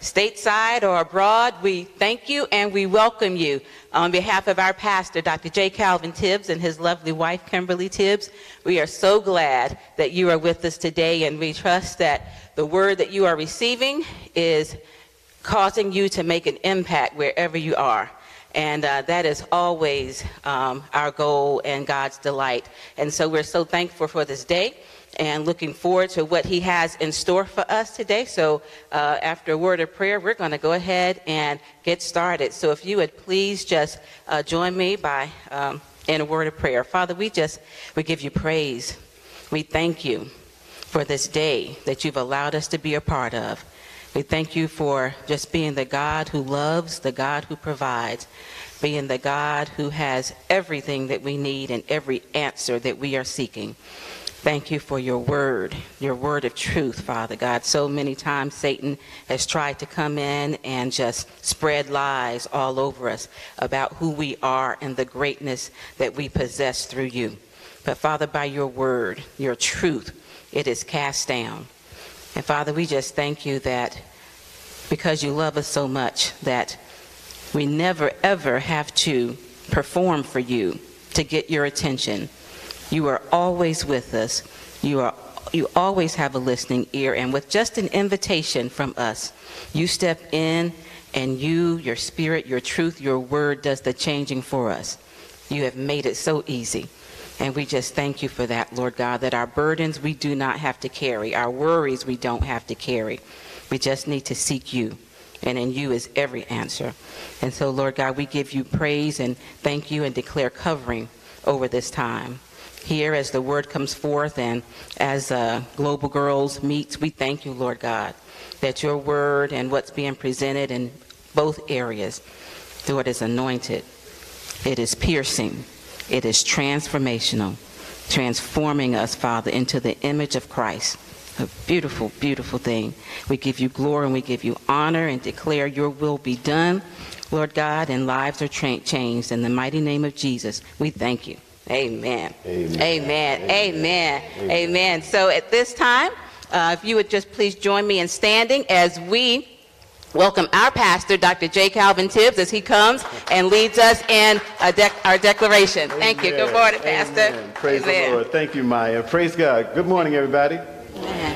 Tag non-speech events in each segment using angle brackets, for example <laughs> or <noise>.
stateside or abroad, we thank you and we welcome you. On behalf of our pastor, Dr. J. Calvin Tibbs, and his lovely wife, Kimberly Tibbs, we are so glad that you are with us today, and we trust that the word that you are receiving is causing you to make an impact wherever you are. And uh, that is always um, our goal and God's delight. And so we're so thankful for this day and looking forward to what he has in store for us today. So uh, after a word of prayer, we're going to go ahead and get started. So if you would please just uh, join me by um, in a word of prayer. Father, we just we give you praise. We thank you for this day that you've allowed us to be a part of. We thank you for just being the God who loves, the God who provides, being the God who has everything that we need and every answer that we are seeking. Thank you for your word, your word of truth, Father God. So many times Satan has tried to come in and just spread lies all over us about who we are and the greatness that we possess through you. But Father, by your word, your truth, it is cast down. And Father, we just thank you that because you love us so much that we never ever have to perform for you to get your attention you are always with us. You are you always have a listening ear and with just an invitation from us, you step in and you, your spirit, your truth, your word does the changing for us. You have made it so easy. And we just thank you for that, Lord God, that our burdens we do not have to carry, our worries we don't have to carry. We just need to seek you. And in you is every answer. And so, Lord God, we give you praise and thank you and declare covering over this time here as the word comes forth and as uh, Global Girls meets. We thank you, Lord God, that your word and what's being presented in both areas, Lord, is anointed. It is piercing. It is transformational, transforming us, Father, into the image of Christ. A beautiful, beautiful thing. We give you glory and we give you honor and declare your will be done, Lord God, and lives are changed. In the mighty name of Jesus, we thank you. Amen. Amen. Amen. Amen. Amen. So at this time, uh, if you would just please join me in standing as we welcome our pastor, Dr. J. Calvin Tibbs, as he comes and leads us in dec- our declaration. Thank you. Good morning, Pastor. Amen. Praise the Lord. Thank you, Maya. Praise God. Good morning, everybody.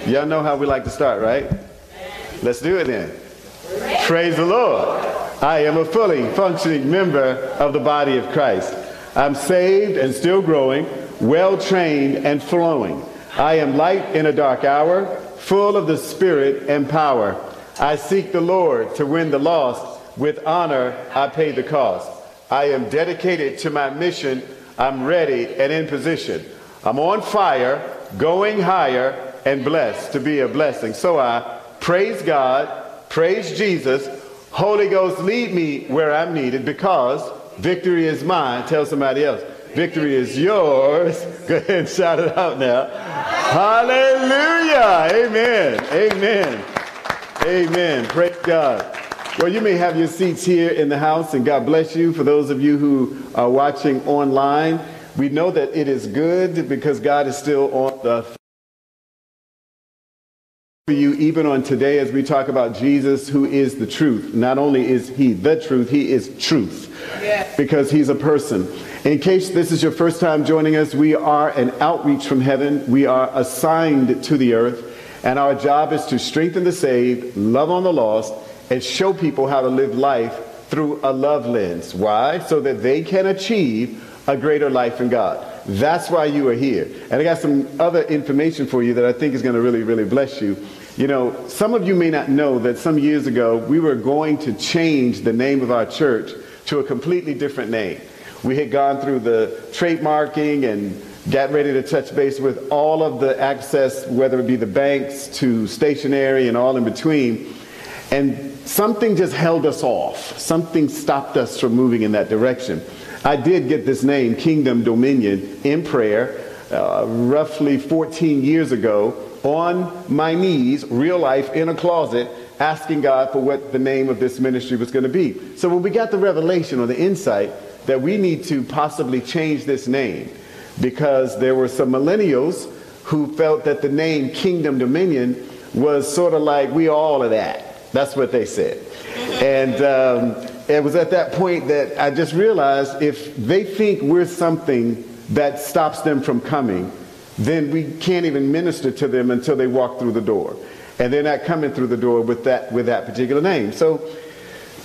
Y'all know how we like to start, right? Let's do it then. Praise the Lord. I am a fully functioning member of the body of Christ. I'm saved and still growing, well trained and flowing. I am light in a dark hour, full of the Spirit and power. I seek the Lord to win the lost. With honor, I pay the cost. I am dedicated to my mission. I'm ready and in position. I'm on fire, going higher, and blessed to be a blessing. So I praise God, praise Jesus. Holy Ghost, lead me where I'm needed because Victory is mine. Tell somebody else. Victory is yours. <laughs> Go ahead and shout it out now. Hallelujah. Amen. Amen. Amen. Praise God. Well, you may have your seats here in the house, and God bless you. For those of you who are watching online, we know that it is good because God is still on the for you even on today as we talk about Jesus who is the truth. Not only is he the truth, he is truth because he's a person. In case this is your first time joining us, we are an outreach from heaven. We are assigned to the earth, and our job is to strengthen the saved, love on the lost, and show people how to live life through a love lens. Why? So that they can achieve a greater life in God. That's why you are here. And I got some other information for you that I think is going to really, really bless you. You know, some of you may not know that some years ago we were going to change the name of our church to a completely different name. We had gone through the trademarking and got ready to touch base with all of the access, whether it be the banks to stationery and all in between. And something just held us off. Something stopped us from moving in that direction. I did get this name, Kingdom Dominion, in prayer uh, roughly 14 years ago on my knees, real life, in a closet, asking God for what the name of this ministry was going to be. So when we got the revelation or the insight that we need to possibly change this name, because there were some millennials who felt that the name Kingdom Dominion was sort of like we all of that. That's what they said. And um, it was at that point that I just realized if they think we're something that stops them from coming, then we can't even minister to them until they walk through the door. And they're not coming through the door with that, with that particular name. So,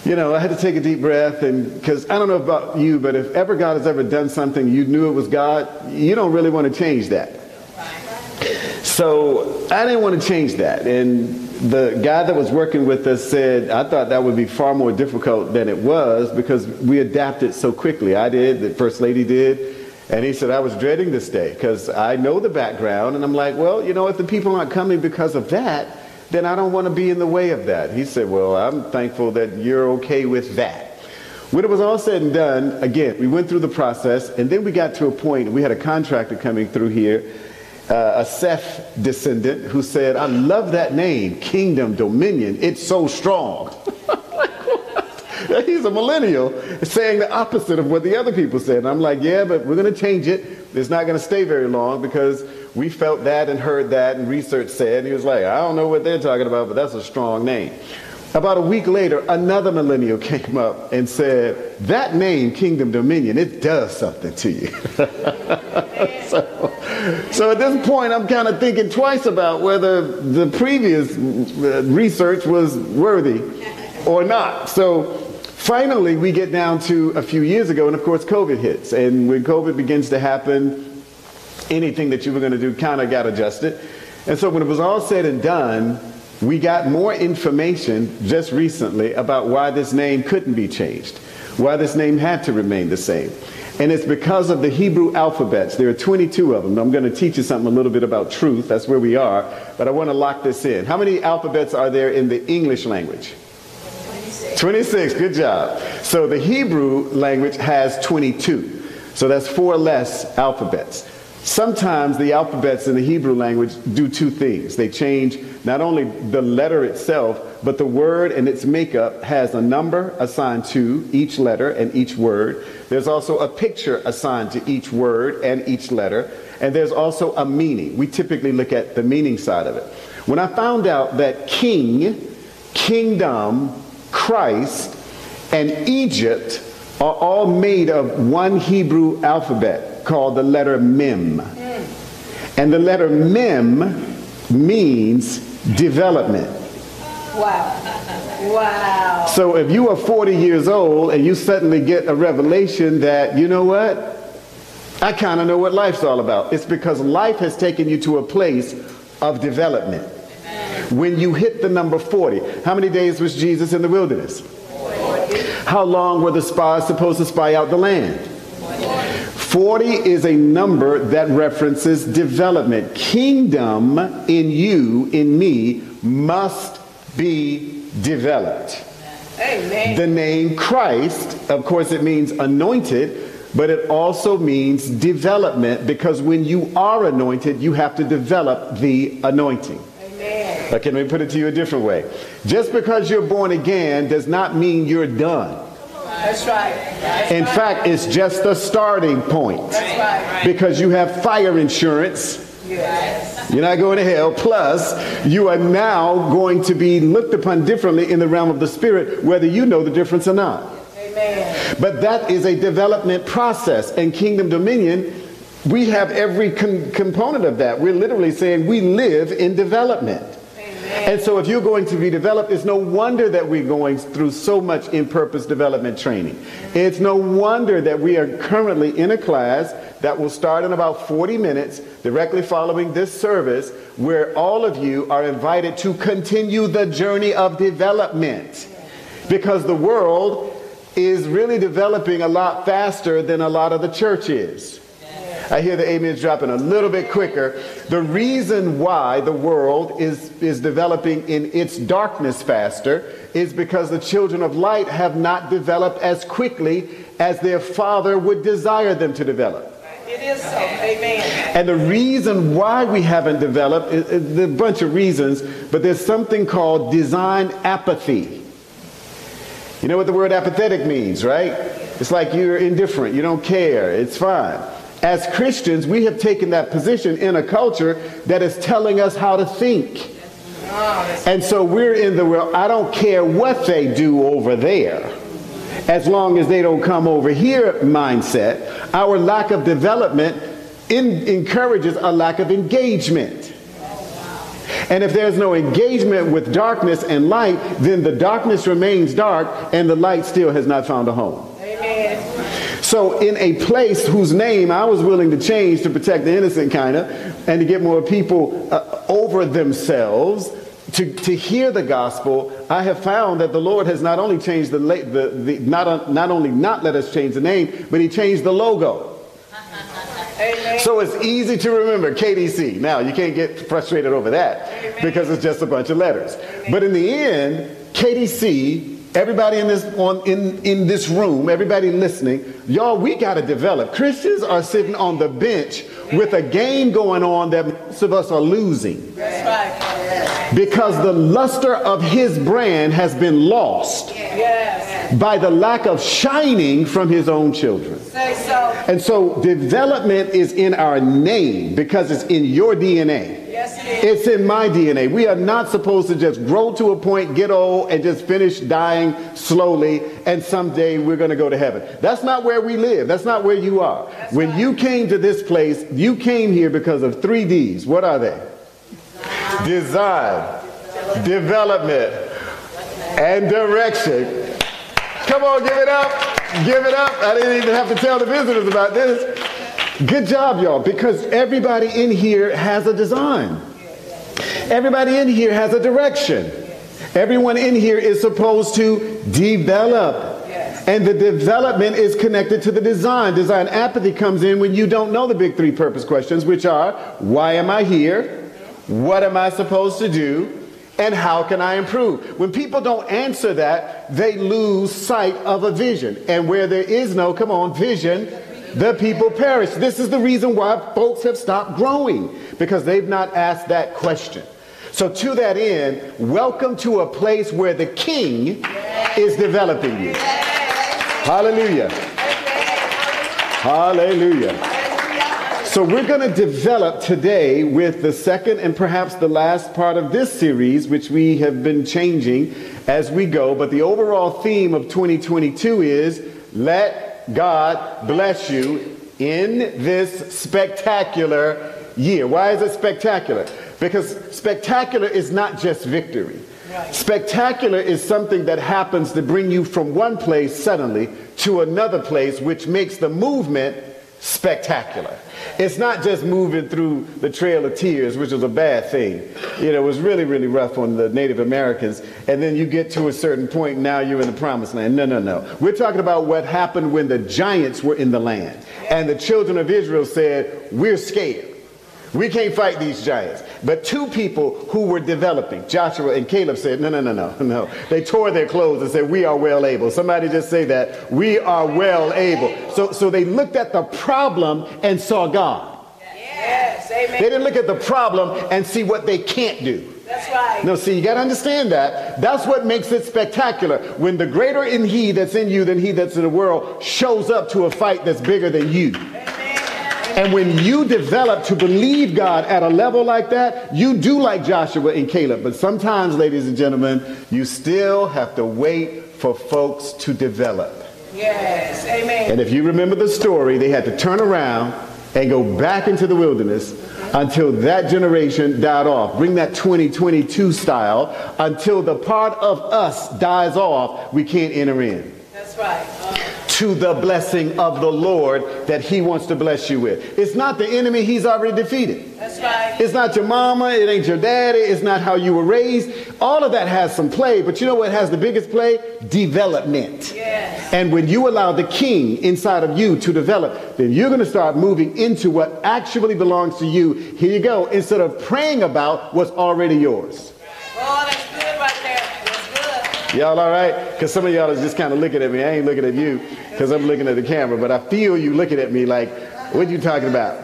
you know, I had to take a deep breath, and because I don't know about you, but if ever God has ever done something you knew it was God, you don't really want to change that. So I didn't want to change that. And the guy that was working with us said, I thought that would be far more difficult than it was because we adapted so quickly. I did, the First Lady did. And he said, I was dreading this day because I know the background. And I'm like, well, you know, if the people aren't coming because of that, then I don't want to be in the way of that. He said, well, I'm thankful that you're okay with that. When it was all said and done, again, we went through the process, and then we got to a point, we had a contractor coming through here uh, a Seth descendant who said, I love that name, Kingdom Dominion. It's so strong. <laughs> He's a millennial saying the opposite of what the other people said. And I'm like, yeah, but we're going to change it. It's not going to stay very long because we felt that and heard that and research said. And he was like, I don't know what they're talking about, but that's a strong name. About a week later, another millennial came up and said, That name, Kingdom Dominion, it does something to you. <laughs> so, so at this point, I'm kind of thinking twice about whether the previous uh, research was worthy or not. So finally, we get down to a few years ago, and of course, COVID hits. And when COVID begins to happen, anything that you were going to do kind of got adjusted. And so when it was all said and done, we got more information just recently about why this name couldn't be changed, why this name had to remain the same. And it's because of the Hebrew alphabets. There are 22 of them. I'm going to teach you something a little bit about truth. That's where we are. But I want to lock this in. How many alphabets are there in the English language? 26. 26. Good job. So the Hebrew language has 22. So that's four less alphabets. Sometimes the alphabets in the Hebrew language do two things. They change not only the letter itself, but the word and its makeup has a number assigned to each letter and each word. There's also a picture assigned to each word and each letter. And there's also a meaning. We typically look at the meaning side of it. When I found out that king, kingdom, Christ, and Egypt are all made of one Hebrew alphabet, called the letter Mem. And the letter Mem means development. Wow. Wow. So if you are 40 years old and you suddenly get a revelation that, you know what? I kind of know what life's all about. It's because life has taken you to a place of development. When you hit the number 40, how many days was Jesus in the wilderness? How long were the spies supposed to spy out the land? 40 is a number that references development. Kingdom in you, in me, must be developed. Amen. The name Christ, of course, it means anointed, but it also means development because when you are anointed, you have to develop the anointing. Amen. But can we put it to you a different way? Just because you're born again does not mean you're done. That's right. That's In right. fact, it's just the starting point. That's right. Because you have fire insurance. Yes. You're not going to hell. Plus, you are now going to be looked upon differently in the realm of the spirit, whether you know the difference or not. Amen. But that is a development process. And kingdom dominion, we have every con- component of that. We're literally saying we live in development. And so, if you're going to be developed, it's no wonder that we're going through so much in purpose development training. It's no wonder that we are currently in a class that will start in about 40 minutes, directly following this service, where all of you are invited to continue the journey of development. Because the world is really developing a lot faster than a lot of the church is. I hear the amens dropping a little bit quicker. The reason why the world is, is developing in its darkness faster is because the children of light have not developed as quickly as their father would desire them to develop. It is so. Amen. And the reason why we haven't developed, is, is, there a bunch of reasons, but there's something called design apathy. You know what the word apathetic means, right? It's like you're indifferent, you don't care, it's fine. As Christians, we have taken that position in a culture that is telling us how to think. And so we're in the world. I don't care what they do over there, as long as they don't come over here mindset. Our lack of development in, encourages a lack of engagement. And if there's no engagement with darkness and light, then the darkness remains dark and the light still has not found a home. Amen. So, in a place whose name I was willing to change to protect the innocent, kind of, and to get more people uh, over themselves to, to hear the gospel, I have found that the Lord has not only changed the, the, the not, not only not let us change the name, but He changed the logo. Amen. So it's easy to remember KDC. Now, you can't get frustrated over that because it's just a bunch of letters. But in the end, KDC, everybody in this on in, in this room, everybody listening, y'all, we got to develop. Christians are sitting on the bench with a game going on that most of us are losing right. because the luster of his brand has been lost by the lack of shining from his own children. And so development is in our name because it's in your DNA. Yes, it is. It's in my DNA. We are not supposed to just grow to a point, get old, and just finish dying slowly, and someday we're going to go to heaven. That's not where we live. That's not where you are. when you came to this place, you came here because of three D's. What are they? Design, development, and direction. Come on, give it up. Give it up. I didn't even have to tell the visitors about this. Good job, y'all, because everybody in here has a design. Everybody in here has a direction. Everyone in here is supposed to develop. And the development is connected to the design. Design apathy comes in when you don't know the big three purpose questions, which are why am I here? What am I supposed to do? And how can I improve? When people don't answer that, they lose sight of a vision. And where there is no, come on, vision, the people perish. This is the reason why folks have stopped growing because they've not asked that question. So, to that end, welcome to a place where the king is developing you. Hallelujah. Hallelujah. So, we're going to develop today with the second and perhaps the last part of this series, which we have been changing as we go. But the overall theme of 2022 is let God bless you in this spectacular year. Why is it spectacular? Because spectacular is not just victory. Spectacular is something that happens to bring you from one place suddenly to another place, which makes the movement spectacular. It's not just moving through the Trail of Tears, which was a bad thing. You know, it was really, really rough on the Native Americans. And then you get to a certain point, now you're in the promised land. No, no, no. We're talking about what happened when the giants were in the land. And the children of Israel said, We're scared. We can't fight these giants. But two people who were developing, Joshua and Caleb said, no, no, no, no, no. They tore their clothes and said, we are well able. Somebody just say that. We are well able. So, so they looked at the problem and saw God. Yes. Amen. They didn't look at the problem and see what they can't do. That's right. No, see, you got to understand that. That's what makes it spectacular. When the greater in he that's in you than he that's in the world shows up to a fight that's bigger than you. And when you develop to believe God at a level like that, you do like Joshua and Caleb. But sometimes, ladies and gentlemen, you still have to wait for folks to develop. Yes. Amen. And if you remember the story, they had to turn around and go back into the wilderness until that generation died off. Bring that 2022 style until the part of us dies off, we can't enter in That's right. Uh, to the blessing of the Lord that he wants to bless you with. It's not the enemy he's already defeated. that's right. It's not your mama, it ain't your daddy, it's not how you were raised. All of that has some play, but you know what has the biggest play? Development. Yes. And when you allow the king inside of you to develop, then you're going to start moving into what actually belongs to you. Here you go, instead of praying about what's already yours. Oh, that's good right there. Y'all all right? Because some of y'all are just kind of looking at me. I ain't looking at you because I'm looking at the camera, but I feel you looking at me like, what you talking about?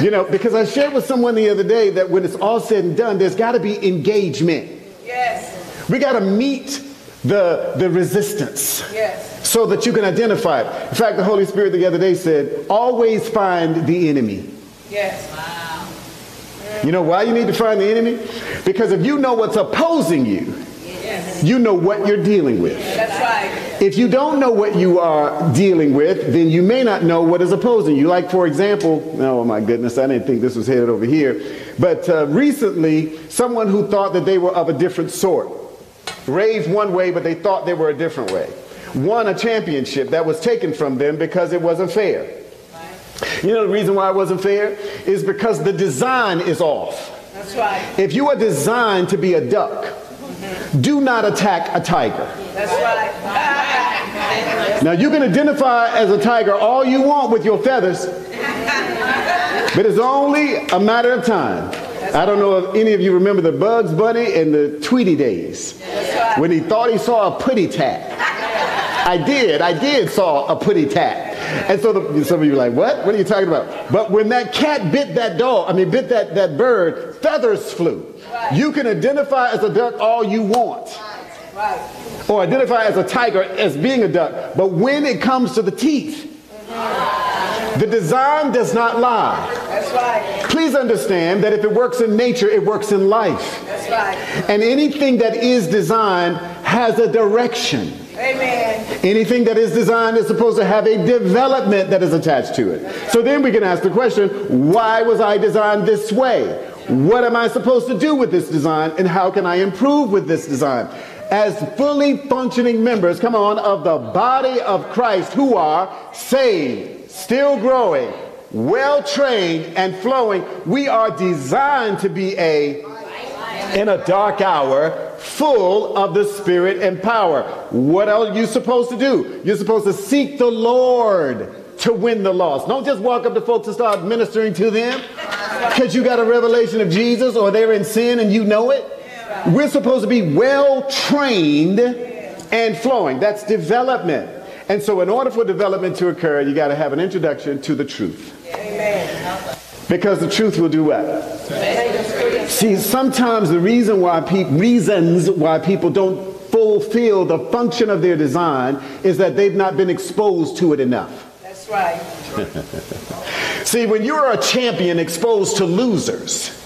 You know, because I shared with someone the other day that when it's all said and done, there's got to be engagement. Yes. We got to meet the, the resistance Yes. so that you can identify it. In fact, the Holy Spirit the other day said, always find the enemy. Yes. Wow. You know why you need to find the enemy? Because if you know what's opposing you, you know what you're dealing with. That's right. If you don't know what you are dealing with, then you may not know what is opposing you. Like, for example, oh my goodness, I didn't think this was headed over here. But uh, recently, someone who thought that they were of a different sort raised one way, but they thought they were a different way, won a championship that was taken from them because it wasn't fair. You know the reason why it wasn't fair? Is because the design is off. That's right. If you are designed to be a duck, do not attack a tiger. That's right. Now you can identify as a tiger all you want with your feathers, but it's only a matter of time. I don't know if any of you remember the Bugs Bunny and the Tweety days when he thought he saw a putty tat. I did, I did saw a putty tat. And so the, some of you are like, what? What are you talking about? But when that cat bit that dog, I mean, bit that, that bird, feathers flew. You can identify as a duck all you want. Or identify as a tiger as being a duck. But when it comes to the teeth, mm-hmm. the design does not lie. That's right. Please understand that if it works in nature, it works in life. That's right. And anything that is designed has a direction. Amen. Anything that is designed is supposed to have a development that is attached to it. So then we can ask the question, why was I designed this way? What am I supposed to do with this design and how can I improve with this design? As fully functioning members, come on, of the body of Christ who are saved, still growing, well trained and flowing, we are designed to be a in a dark hour full of the Spirit and power. What are you supposed to do? You're supposed to seek the Lord to win the lost. Don't just walk up to folks and start ministering to them because you got a revelation of Jesus or they're in sin and you know it. We're supposed to be well trained and flowing. That's development. And so, in order for development to occur, you got to have an introduction to the truth. Because the truth will do what? See, sometimes the reason why pe- reasons why people don't fulfill the function of their design is that they've not been exposed to it enough. That's right. <laughs> See, when you're a champion exposed to losers,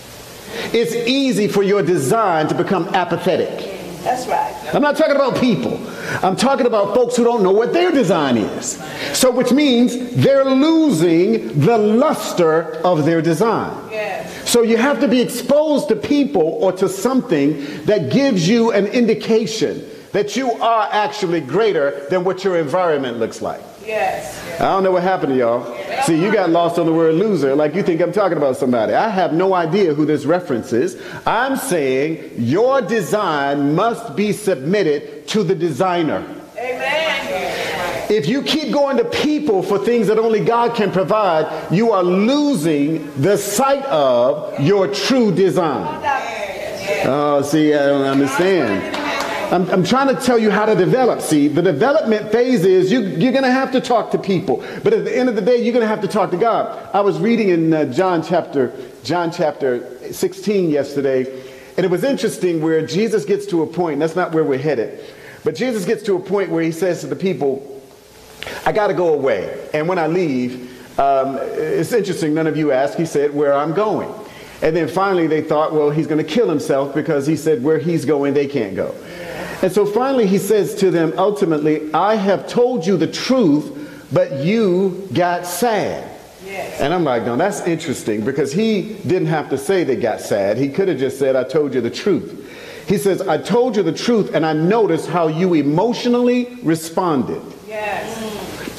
it's easy for your design to become apathetic. That's right. I'm not talking about people. I'm talking about folks who don't know what their design is. So, which means they're losing the luster of their design. Yes. So, you have to be exposed to people or to something that gives you an indication that you are actually greater than what your environment looks like. Yes. I don't know what happened to y'all. See, you got lost on the word loser like you think I'm talking about somebody. I have no idea who this reference is. I'm saying your design must be submitted to the designer. Amen. If you keep going to people for things that only God can provide, you are losing the sight of your true design. Oh, see, I don't understand. I'm, I'm trying to tell you how to develop. See, the development phase is you, you're going to have to talk to people. But at the end of the day, you're going to have to talk to God. I was reading in uh, John chapter, John chapter 16 yesterday, and it was interesting where Jesus gets to a point, that's not where we're headed, but Jesus gets to a point where he says to the people, I got to go away. And when I leave, um, it's interesting, none of you asked, he said, where I'm going. And then finally they thought, well, he's going to kill himself because he said where he's going, they can't go. And so finally he says to them, ultimately, I have told you the truth, but you got sad. Yes. And I'm like, no, that's interesting because he didn't have to say they got sad. He could have just said, I told you the truth. He says, I told you the truth, and I noticed how you emotionally responded. Yes.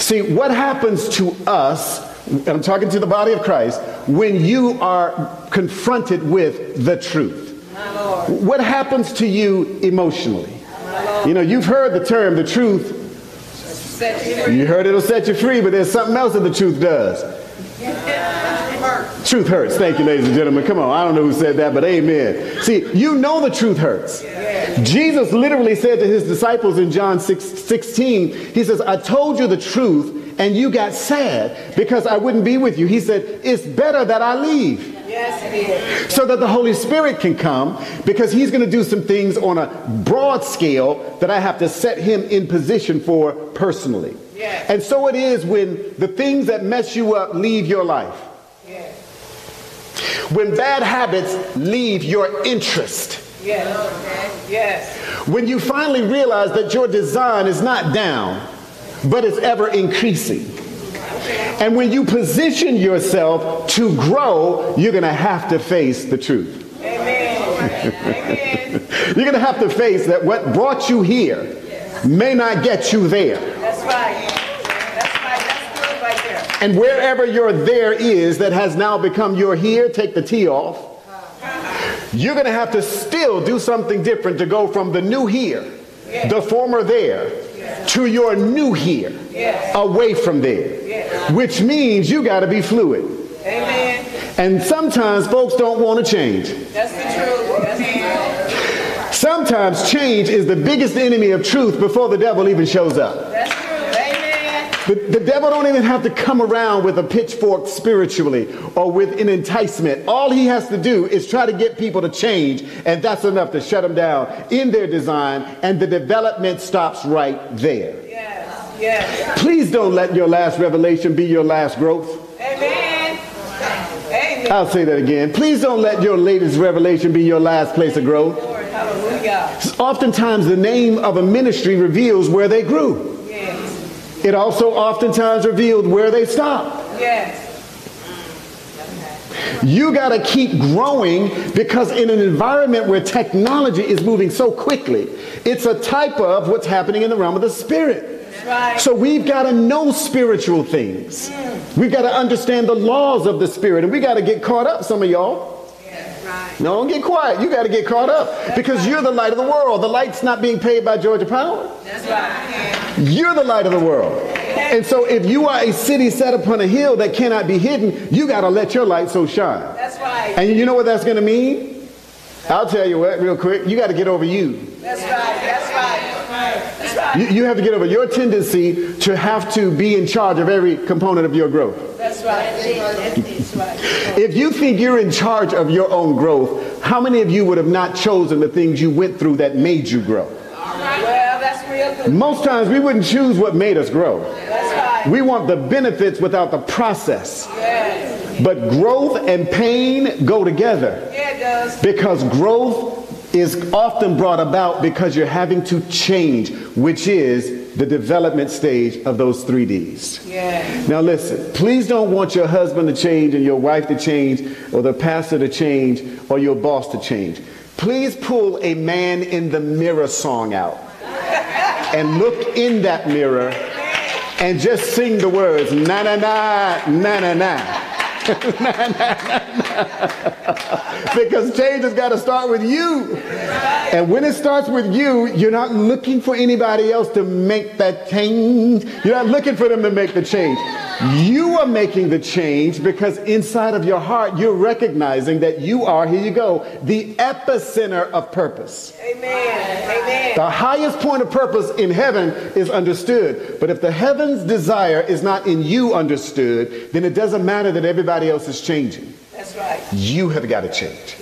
See, what happens to us, and I'm talking to the body of Christ, when you are confronted with the truth? What happens to you emotionally? You know, you've heard the term, the truth. You heard it'll set you free, but there's something else that the truth does. Truth hurts. Thank you, ladies and gentlemen. Come on. I don't know who said that, but amen. See, you know the truth hurts. Jesus literally said to his disciples in John 6, 16, he says, I told you the truth and you got sad because I wouldn't be with you. He said, it's better that I leave. Yes, it is. So that the Holy Spirit can come because he's going to do some things on a broad scale that I have to set him in position for personally. Yes. And so it is when the things that mess you up leave your life. Yes. When bad habits leave your interest. Yes. Yes. When you finally realize that your design is not down, but it's ever increasing. And when you position yourself to grow, you're going to have to face the truth. Amen. <laughs> You're going to have to face that what brought you here may not get you there. That's right. That's right. That's good right there. And wherever your there is that has now become your here, take the T off. You're going to have to still do something different to go from the new here, the former there, to your new here, away from there. Which means you got to be fluid. Amen. And sometimes folks don't want to change. That's the truth. That's the truth. Sometimes change is the biggest enemy of truth before the devil even shows up. That's true. Amen. The, the devil don't even have to come around with a pitchfork spiritually or with an enticement. All he has to do is try to get people to change, and that's enough to shut them down in their design, and the development stops right there. Yes. Yes. Please don't let your last revelation be your last growth. Amen. Amen. I'll say that again. Please don't let your latest revelation be your last place of growth. Lord, hallelujah. Oftentimes, the name of a ministry reveals where they grew. It also oftentimes revealed where they stopped. Yes. You got to keep growing because in an environment where technology is moving so quickly, it's a type of what's happening in the realm of the spirit. Right. So we've got to know spiritual things. Mm. We've got to understand the laws of the spirit, and we got to get caught up, some of y'all. No, don't get quiet. You got to get caught up because you're the light of the world. The light's not being paid by Georgia Power. That's right. You're the light of the world. And so if you are a city set upon a hill that cannot be hidden, you got to let your light so shine. That's right. And you know what that's going to mean? I'll tell you what, real quick. You got to get over you. That's right. That's right. That's right. you. You have to get over your tendency to have to be in charge of every component of your growth. That's right. If you think you're in charge of your own growth, how many of you would have not chosen the things you went through that made you grow? Well, that's real good. Most times we wouldn't choose what made us grow. That's right. We want the benefits without the process. Yes. But growth and pain go together Yeah, it does. because growth is often brought about because you're having to change, which is the development stage of those three Ds. Yeah. Now, listen, please don't want your husband to change and your wife to change or the pastor to change or your boss to change. Please pull a man in the mirror song out <laughs> and look in that mirror and just sing the words na na na na na na. <laughs> because change has got to start with you. And when it starts with you, you're not looking for anybody else to make that change. You're not looking for them to make the change. You are making the change because inside of your heart, you're recognizing that you are, here you go, the epicenter of purpose. Amen. Amen. The highest point of purpose in heaven is understood. But if the heaven's desire is not in you understood, then it doesn't matter that everybody else is changing. That's right. You have got to change.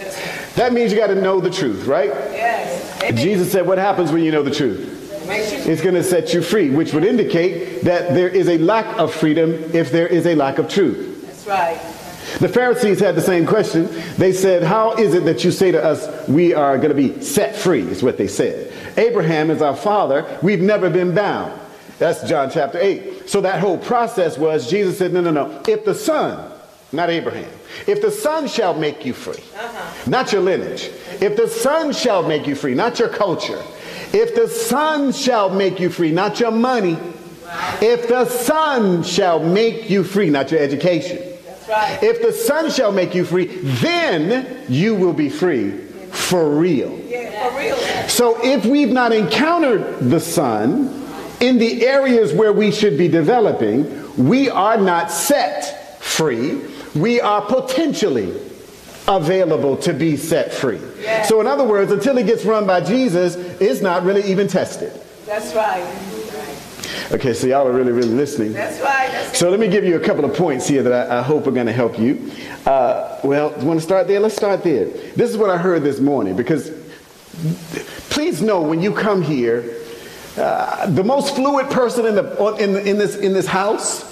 That means you got to know the truth, right? Yes. Amen. Jesus said, What happens when you know the truth? It's going to set you free, which would indicate that there is a lack of freedom if there is a lack of truth. That's right. The Pharisees had the same question. They said, How is it that you say to us, we are going to be set free? Is what they said. Abraham is our father. We've never been bound. That's John chapter 8. So that whole process was Jesus said, No, no, no. If the Son, not Abraham, if the Son shall make you free, uh-huh. not your lineage, if the Son shall make you free, not your culture, if the Son shall make you free, not your money, if the Son shall make you free, not your education, right. if the Son shall make you free, then you will be free for real. Yeah, for real. So if we've not encountered the Son in the areas where we should be developing, we are not set free. We are potentially available to be set free. So in other words, until it gets run by Jesus, it's not really even tested. That's right. Okay, so y'all are really, really listening. That's right. That's So let me give you a couple of points here that I, I hope are going to help you. Uh, well, want to start there? Let's start there. This is what I heard this morning because please know when you come here, uh, the most fluid person in, the, in, in, this, in this house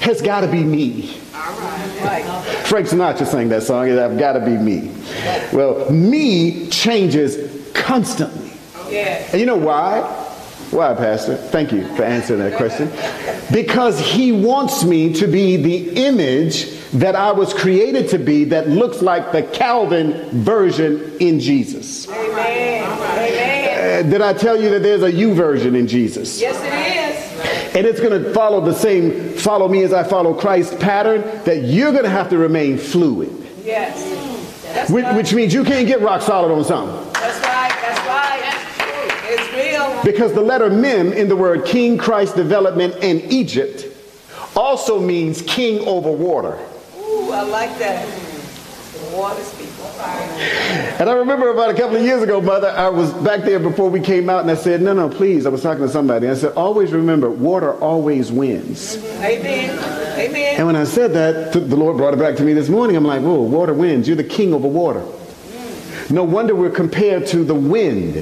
has got to be me. all Frank Sinatra sang that song, I've got to be me. Well, me changes constantly. Yeah. And you know why? Why, Pastor? Thank you for answering that question. Because he wants me to be the image that I was created to be that looks like the Calvin version in Jesus. Amen. Amen. Uh, did I tell you that there's a you version in Jesus? Yes, it is. And it's going to follow the same follow me as I follow Christ pattern that you're going to have to remain fluid. Yes. Which, which, means you can't get rock solid on something. That's right. That's right. It's real. Because the letter mem in the word King, Christ, development, and Egypt also means king over water. Ooh, I like that. Water speak. And I remember about a couple of years ago, Mother, I was back there before we came out, and I said, No, no, please. I was talking to somebody. I said, Always remember, water always wins. Amen. Amen. And when I said that, the Lord brought it back to me this morning. I'm like, Whoa, water wins. You're the king over water. No wonder we're compared to the wind,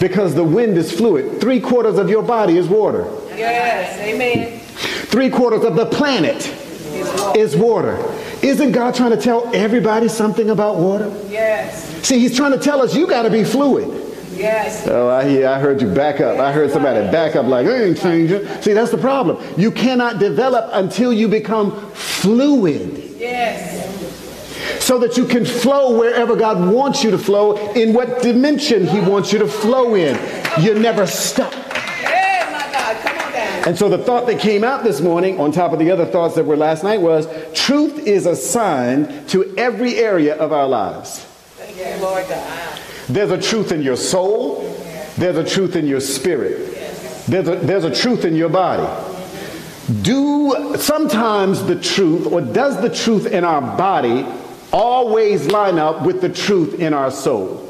because the wind is fluid. Three quarters of your body is water. Yes. Amen. Three quarters of the planet is water. Isn't God trying to tell everybody something about water? Yes. See, he's trying to tell us you got to be fluid. Yes. Oh, I hear. I heard you back up. I heard somebody back up like, I ain't changing. See, that's the problem. You cannot develop until you become fluid. Yes. So that you can flow wherever God wants you to flow, in what dimension He wants you to flow in. You're never stuck. And so the thought that came out this morning, on top of the other thoughts that were last night, was truth is assigned to every area of our lives. You, Lord God. There's a truth in your soul, there's a truth in your spirit, there's a, there's a truth in your body. Do sometimes the truth, or does the truth in our body always line up with the truth in our soul?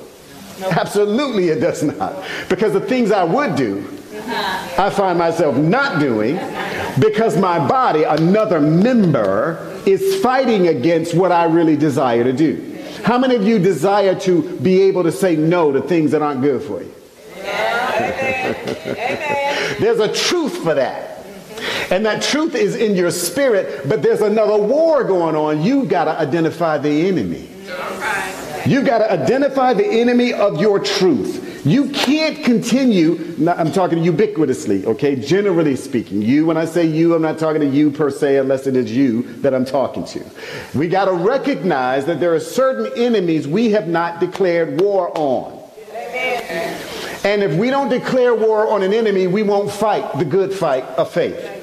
Absolutely, it does not. Because the things I would do, I find myself not doing because my body, another member, is fighting against what I really desire to do. How many of you desire to be able to say no to things that aren't good for you? <laughs> There's a truth for that. And that truth is in your spirit, but there's another war going on. You've got to identify the enemy. You've got to identify the enemy of your truth. You can't continue, I'm talking ubiquitously, okay, generally speaking. You, when I say you, I'm not talking to you per se, unless it is you that I'm talking to. We got to recognize that there are certain enemies we have not declared war on. Amen. And if we don't declare war on an enemy, we won't fight the good fight of faith.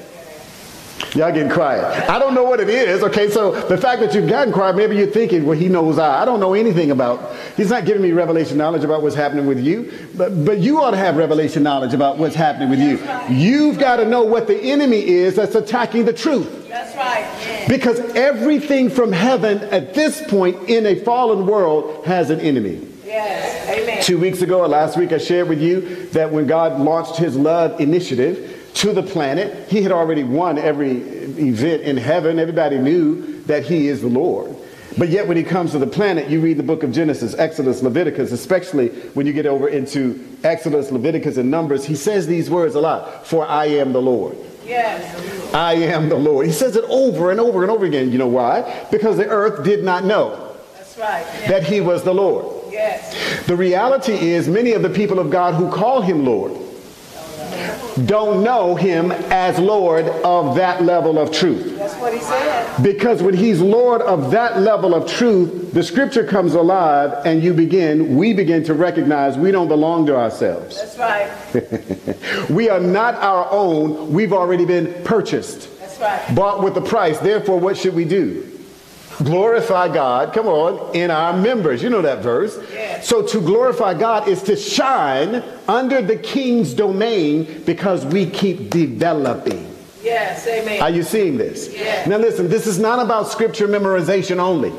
Y'all getting quiet. I don't know what it is. Okay, so the fact that you've gotten quiet, maybe you're thinking, well, he knows I. I don't know anything about. He's not giving me revelation knowledge about what's happening with you, but but you ought to have revelation knowledge about what's happening with you. You've got to know what the enemy is that's attacking the truth. That's right. Because everything from heaven at this point in a fallen world has an enemy. Yes. Amen. Two weeks ago or last week, I shared with you that when God launched his love initiative, to the planet. He had already won every event in heaven. Everybody knew that he is the Lord. But yet, when he comes to the planet, you read the book of Genesis, Exodus, Leviticus, especially when you get over into Exodus, Leviticus, and Numbers, he says these words a lot For I am the Lord. Yes. I am the Lord. He says it over and over and over again. You know why? Because the earth did not know That's right. Yes. that he was the Lord. Yes. The reality is, many of the people of God who call him Lord don't know him as Lord of that level of truth. That's what he said. Because when he's Lord of that level of truth, the scripture comes alive and you begin, we begin to recognize we don't belong to ourselves. That's right. <laughs> we are not our own. We've already been purchased. That's right. Bought with the price. Therefore, what should we do? Glorify God, come on, in our members. You know that verse. Yes. So to glorify God is to shine under the king's domain because we keep developing. Yes, amen. Are you seeing this? Yes. Now listen, this is not about scripture memorization only.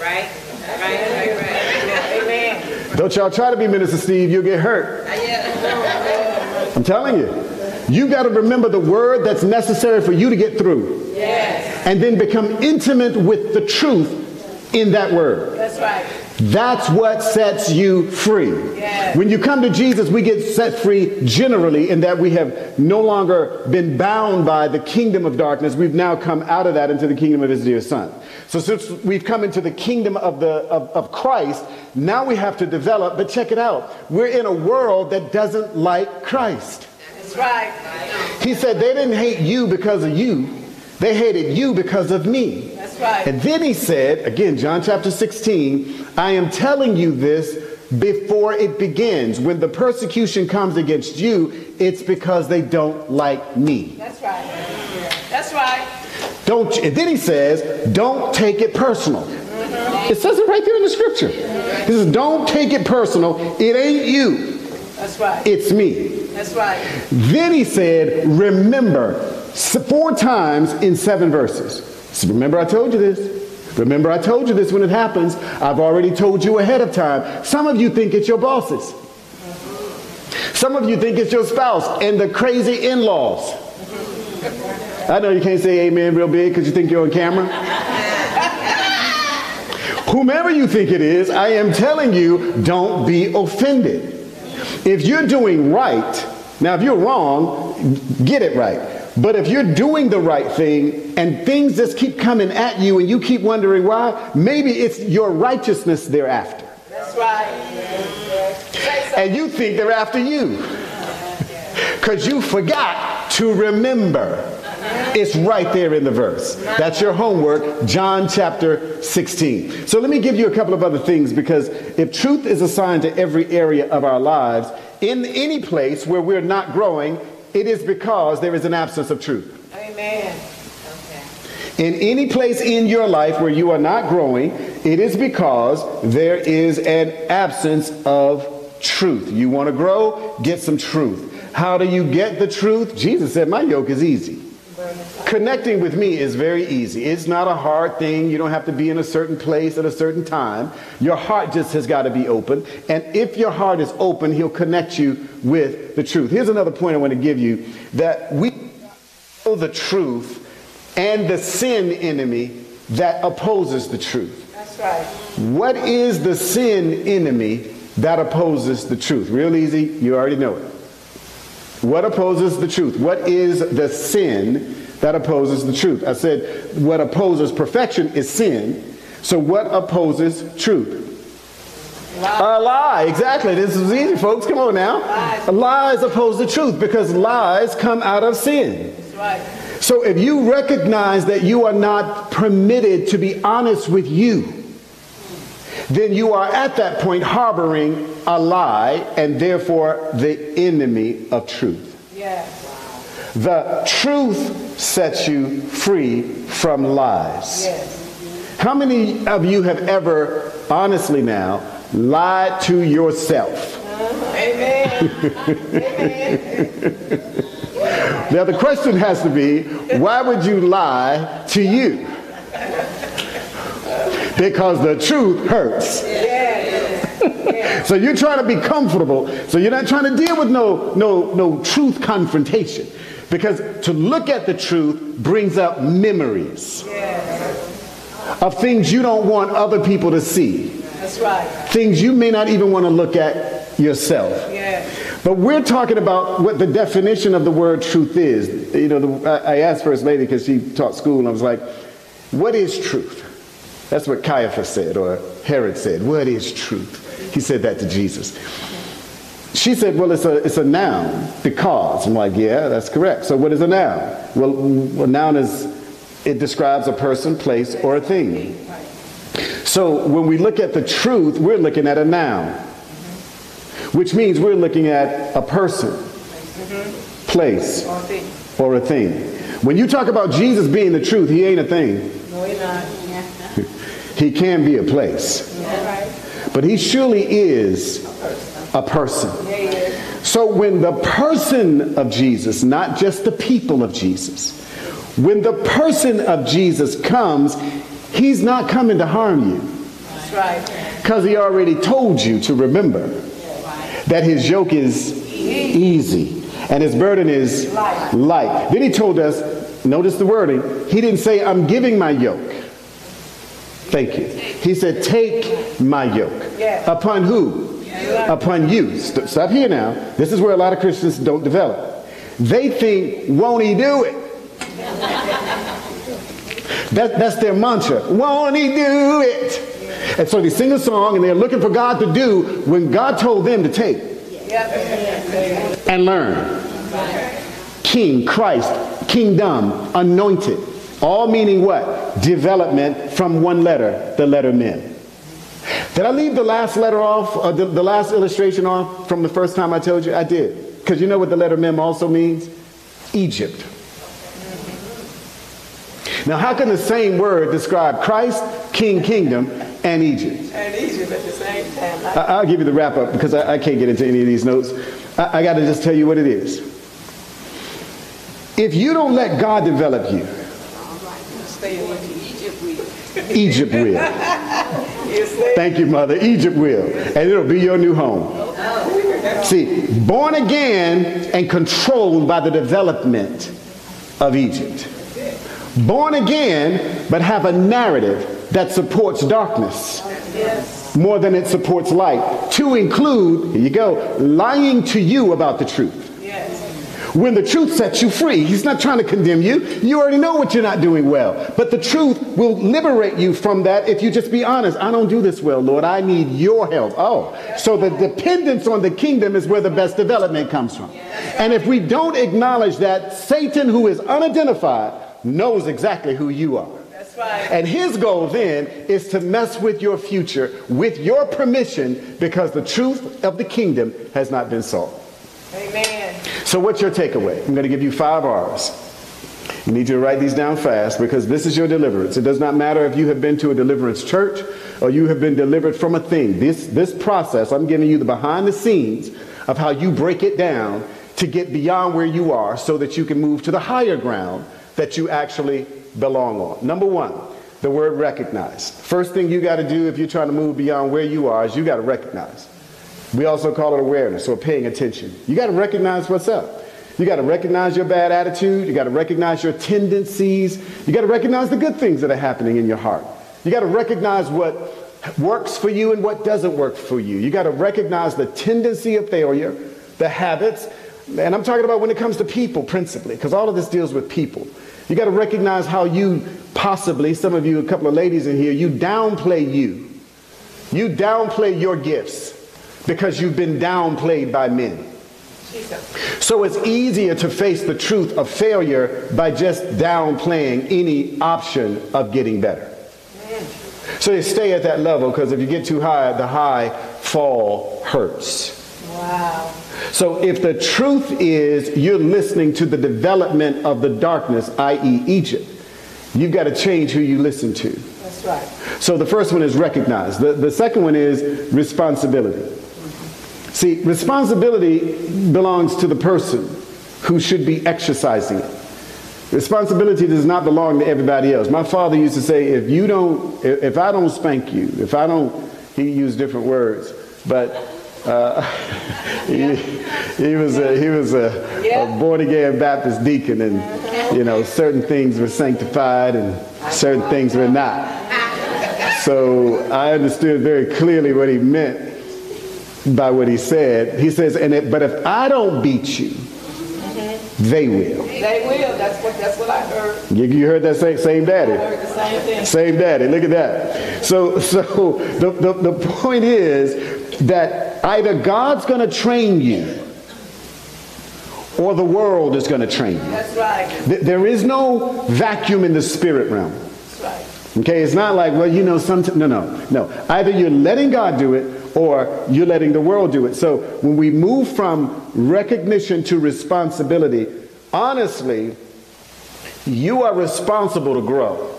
Right? Right, right, right. Amen. Don't y'all try to be Minister Steve, you'll get hurt. Uh, I'm telling you. You got to remember the word that's necessary for you to get through. Yes. And then become intimate with the truth in that word. That's right. That's what sets you free. Yes. When you come to Jesus, we get set free generally in that we have no longer been bound by the kingdom of darkness. We've now come out of that into the kingdom of his dear son. So since we've come into the kingdom of, the, of, of Christ, now we have to develop, but check it out. We're in a world that doesn't like Christ. That's right. He said they didn't hate you because of you. They hated you because of me. That's right. And then he said, again, John chapter 16, I am telling you this before it begins. When the persecution comes against you, it's because they don't like me. That's right. That's right. Don't and then he says, don't take it personal. Mm-hmm. It says it right there in the scripture. He says, don't take it personal. It ain't you. That's right. It's me. That's right. Then he said, remember, four times in seven verses. So remember I told you this. Remember, I told you this when it happens. I've already told you ahead of time. Some of you think it's your bosses. Some of you think it's your spouse and the crazy in laws. I know you can't say amen real big because you think you're on camera. Whomever you think it is, I am telling you, don't be offended. If you're doing right, now if you're wrong, get it right. But if you're doing the right thing and things just keep coming at you and you keep wondering why, maybe it's your righteousness they're after. That's right. And you think they're after you. Because you forgot to remember. It's right there in the verse. That's your homework, John chapter 16. So let me give you a couple of other things because if truth is assigned to every area of our lives, in any place where we're not growing, it is because there is an absence of truth. Amen. In any place in your life where you are not growing, it is because there is an absence of truth. You want to grow? Get some truth. How do you get the truth? Jesus said, My yoke is easy. Connecting with me is very easy. It's not a hard thing. You don't have to be in a certain place at a certain time. Your heart just has got to be open. And if your heart is open, he'll connect you with the truth. Here's another point I want to give you that we know the truth and the sin enemy that opposes the truth. That's right. What is the sin enemy that opposes the truth? Real easy. You already know it. What opposes the truth? What is the sin that opposes the truth. I said what opposes perfection is sin. So what opposes truth? Lie. A lie, exactly. This is easy, folks. Come on now. Lies. Lies oppose the truth because lies come out of sin. Right. So if you recognize that you are not permitted to be honest with you, then you are at that point harboring a lie and therefore the enemy of truth. Yes. The truth sets you free from lies. Yes. How many of you have ever, honestly now, lied to yourself? Uh-huh. Amen. <laughs> now the question has to be, why would you lie to you? Because the truth hurts. <laughs> so you're trying to be comfortable. So you're not trying to deal with no no no truth confrontation. Because to look at the truth brings up memories of things you don't want other people to see. That's right. Things you may not even want to look at yourself. Yes. But we're talking about what the definition of the word truth is. You know, the, I asked First Lady because she taught school, and I was like, what is truth? That's what Caiaphas said, or Herod said. What is truth? He said that to Jesus. She said, well, it's a, it's a noun, because. I'm like, yeah, that's correct. So what is a noun? Well, a noun is, it describes a person, place, or a thing. So when we look at the truth, we're looking at a noun, which means we're looking at a person, place, or a thing. When you talk about Jesus being the truth, he ain't a thing. No, he's not. He can be a place. But he surely is a person. So when the person of Jesus, not just the people of Jesus, when the person of Jesus comes, he's not coming to harm you. Because he already told you to remember that his yoke is easy and his burden is light. Then he told us, notice the wording, he didn't say, I'm giving my yoke. Thank you. He said, Take my yoke. Upon who? Upon you. Stop here now. This is where a lot of Christians don't develop. They think, Won't he do it? <laughs> that, that's their mantra. Won't he do it? And so they sing a song and they're looking for God to do when God told them to take and learn. King, Christ, kingdom, anointed. All meaning what? Development from one letter, the letter mem. Did I leave the last letter off, uh, the, the last illustration off from the first time I told you? I did. Because you know what the letter mem also means? Egypt. Now, how can the same word describe Christ, King, Kingdom, and Egypt? And Egypt at the same time. I, will give you the wrap up because I, I, can't get into any of these notes. I, I got to just tell you what it is. If you don't let God develop you, Egypt will. Thank you, Mother. Egypt will. And it'll be your new home. See, born again and controlled by the development of Egypt. Born again, but have a narrative that supports darkness more than it supports light. To include, here you go, lying to you about the truth when the truth sets you free. He's not trying to condemn you. You already know what you're not doing well. But the truth will liberate you from that if you just be honest. I don't do this well, Lord. I need your help. Oh, so the dependence on the kingdom is where the best development comes from. And if we don't acknowledge that, Satan, who is unidentified, knows exactly who you are. Right. And his goal then is to mess with your future with your permission because the truth of the kingdom has not been solved. Amen. So, what's your takeaway? I'm going to give you five R's. You need you to write these down fast because this is your deliverance. It does not matter if you have been to a deliverance church or you have been delivered from a thing. This, this process, I'm giving you the behind the scenes of how you break it down to get beyond where you are so that you can move to the higher ground that you actually belong on. Number one, the word recognize. First thing you got to do if you're trying to move beyond where you are is you got to recognize. We also call it awareness or paying attention. You got to recognize what's up. You got to recognize your bad attitude. You got to recognize your tendencies. You got to recognize the good things that are happening in your heart. You got to recognize what works for you and what doesn't work for you. You got to recognize the tendency of failure, the habits, and I'm talking about when it comes to people principally, because all of this deals with people. You got to recognize how you possibly, some of you, a couple of ladies in here, you downplay you. You downplay your gifts because you've been downplayed by men. So it's easier to face the truth of failure by just downplaying any option of getting better. So you stay at that level because if you get too high, the high fall hurts. Wow. So if the truth is you're listening to the development of the darkness, i.e., Egypt, you've got to change who you listen to. That's right. So the first one is recognize. The, the second one is responsibility. See, responsibility belongs to the person who should be exercising it. Responsibility does not belong to everybody else. My father used to say, if you don't, if I don't spank you, if I don't, he used different words, but uh, <laughs> he, he, was a, he was a, a born again Baptist deacon, and you know certain things were sanctified and certain things were not. So I understood very clearly what he meant by what he said. He says, and it, but if I don't beat you, mm-hmm. they will. They will. That's what that's what I heard. You, you heard that same, same daddy. I heard the same thing. Same daddy. Look at that. So so <laughs> the, the, the point is that either God's going to train you or the world is going to train you. That's right. There is no vacuum in the spirit realm. That's right. Okay, it's not like, well, you know, sometimes, no, no, no. Either you're letting God do it or you're letting the world do it. So when we move from recognition to responsibility, honestly, you are responsible to grow.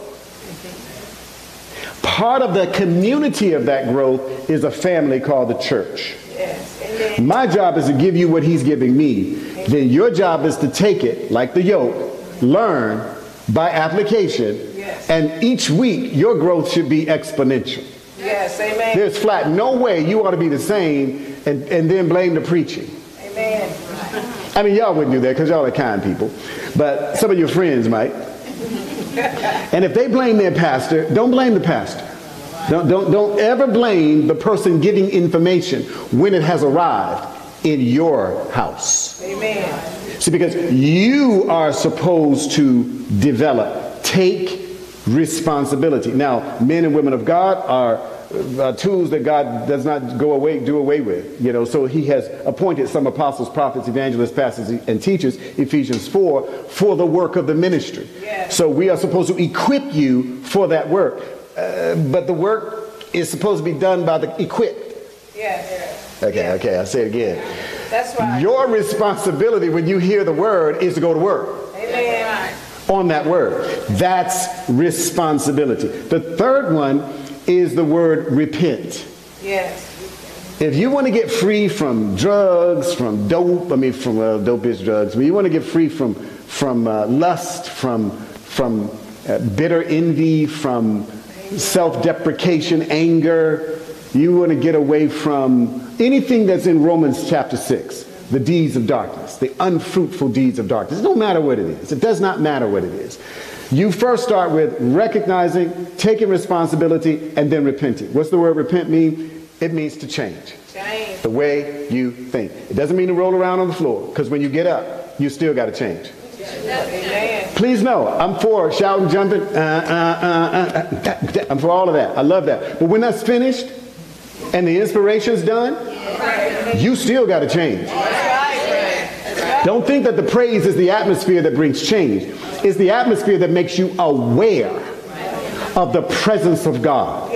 Part of the community of that growth is a family called the church. Yes. My job is to give you what he's giving me. Then your job is to take it, like the yoke, learn by application, yes. and each week your growth should be exponential. Yes, amen. There's flat no way you ought to be the same and, and then blame the preaching. Amen. I mean, y'all wouldn't do that because y'all are kind people, but some of your friends might. And if they blame their pastor, don't blame the pastor. Don't, don't, don't ever blame the person giving information when it has arrived in your house. Amen. See, because you are supposed to develop, take responsibility. Now, men and women of God are uh, tools that God does not go away, do away with. You know, so He has appointed some apostles, prophets, evangelists, pastors, and teachers, Ephesians 4, for the work of the ministry. Yes. So we are supposed to equip you for that work. Uh, but the work is supposed to be done by the equipped. Yes. Okay, Yes. okay, I'll say it again. That's right. Your responsibility when you hear the word is to go to work Amen. On that word. That's responsibility. The third one is the word repent. Yes. If you want to get free from drugs, from dope, I mean, from well, dope is drugs, but you want to get free from from uh, lust, from from uh, bitter envy, from self-deprecation, anger. You want to get away from anything that's in Romans chapter six, the deeds of darkness, the unfruitful deeds of darkness. It don't matter what it is. It does not matter what it is. You first start with recognizing, taking responsibility, and then repenting. What's the word repent mean? It means to change Change. the way you think. It doesn't mean to roll around on the floor, because when you get up, you still got to change. Amen. Please know, I'm for shouting, jumping, uh, uh, uh, uh, uh, I'm for all of that. I love that. But when that's finished and the inspiration's done, you still got to change. Don't think that the praise is the atmosphere that brings change. It's the atmosphere that makes you aware of the presence of God.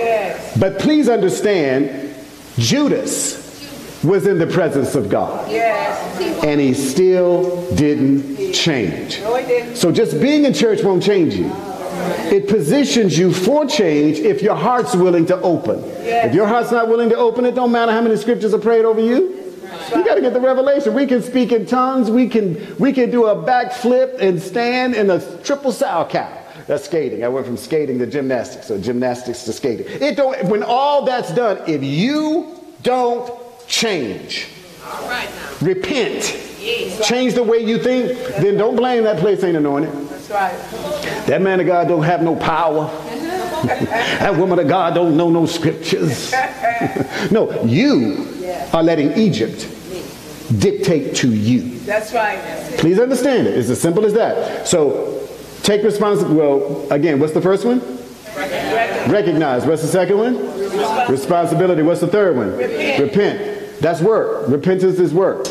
But please understand, Judas was in the presence of God, and he still didn't change. So just being in church won't change you. It positions you for change if your heart's willing to open. Yes. If your heart's not willing to open, it don't matter how many scriptures are prayed over you. You got to get the revelation. We can speak in tongues. We can we can do a backflip and stand in a triple Salchow. That's skating. I went from skating to gymnastics, so gymnastics to skating. It don't. When all that's done, if you don't change, repent, change the way you think, then don't blame that place ain't anointed. That's right. That man of God don't have no power. Mm-hmm. that woman of God don't know no scriptures. no, you are letting Egypt dictate to you. That's right. Please understand it. It's as simple as that. So take responsibility. Well, again, what's the first one? Recognize. What's the second one? Responsibility. What's the third one? Repent. That's work. Repentance is work.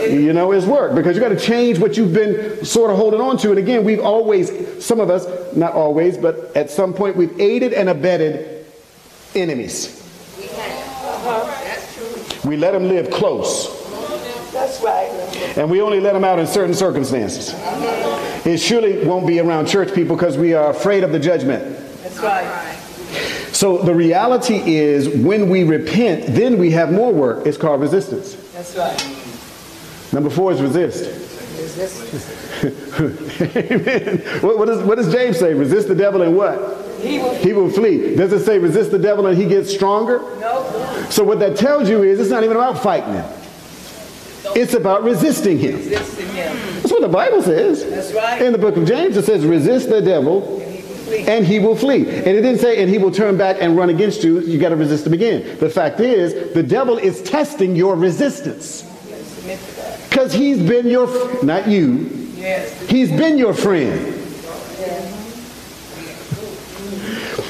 You know, it's work because you got to change what you've been sort of holding on to. And again, we've always, some of us, not always, but at some point, we've aided and abetted enemies. We let them live close. That's right. And we only let them out in certain circumstances. It surely won't be around church people because we are afraid of the judgment. That's right. So the reality is when we repent, then we have more work. It's called resistance. That's right. Number four is resist. <laughs> Amen. What, what, does, what does James say? Resist the devil and what? He will. He will flee. Does it say resist the devil and he gets stronger? No. So what that tells you is it's not even about fighting him. It's about resisting him. Resisting him. That's what the Bible says. That's right. In the book of James, it says, resist the devil And he will flee. and he will flee. And it didn't say, and he will turn back and run against you. You got to resist him again. The fact is, the devil is testing your resistance. Submit to that. Because he's been your, not you, Yes. he's been your friend.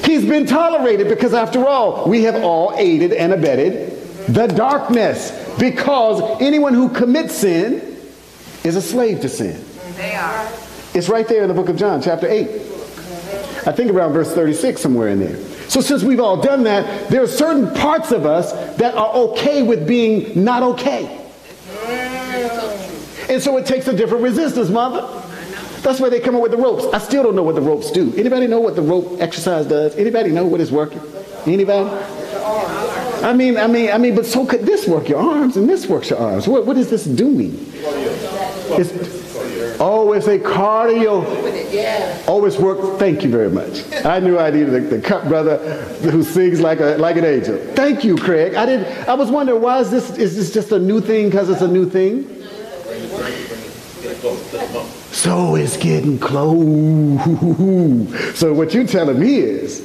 He's been tolerated because, after all, we have all aided and abetted the darkness. Because anyone who commits sin is a slave to sin. They are. It's right there in the book of John, chapter 8. I think around verse 36, somewhere in there. So, since we've all done that, there are certain parts of us that are okay with being not okay. And so it takes a different resistance, mother. That's why they come up with the ropes. I still don't know what the ropes do. Anybody know what the rope exercise does? Anybody know what is working? Anybody? I mean, I mean, I mean, but so could this work your arms and this works your arms. What, what is this doing? It's, oh, it's a cardio. Oh, it's work. Thank you very much. I knew I needed the, the cut brother who sings like a like an angel. Thank you, Craig. I did. I was wondering why is this? Is this just a new thing because it's a new thing? So it's getting close. So what you telling me is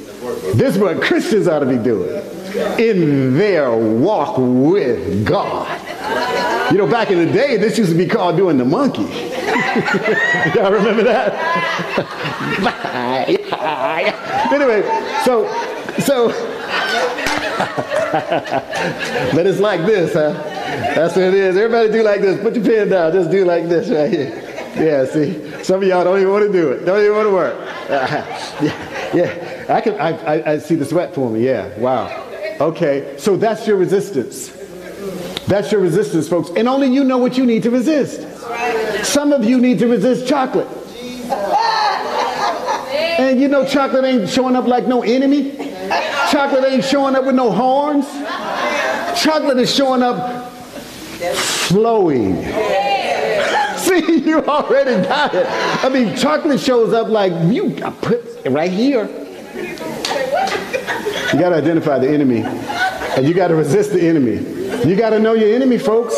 This is what Christians ought to be doing in their walk with God. You know, back in the day, this used to be called doing the monkey. <laughs> Y'all remember that? <laughs> anyway, so, so, <laughs> but it's like this, huh? That's what it is. Everybody do like this. Put your pen down. Just do like this right here. <laughs> Yeah, see? Some of y'all don't even want to do it. Don't even want to work. <laughs> yeah, yeah. I can. I, I, I see the sweat for me. Yeah. Wow. Okay. So that's your resistance. That's your resistance, folks. And only you know what you need to resist. Some of you need to resist chocolate. And you know chocolate ain't showing up like no enemy. Chocolate ain't showing up with no horns. Chocolate is showing up flowing. See, <laughs> you already got it. I mean, chocolate shows up like you I put it right here. You got to identify the enemy, and you got to resist the enemy. You got to know your enemy, folks.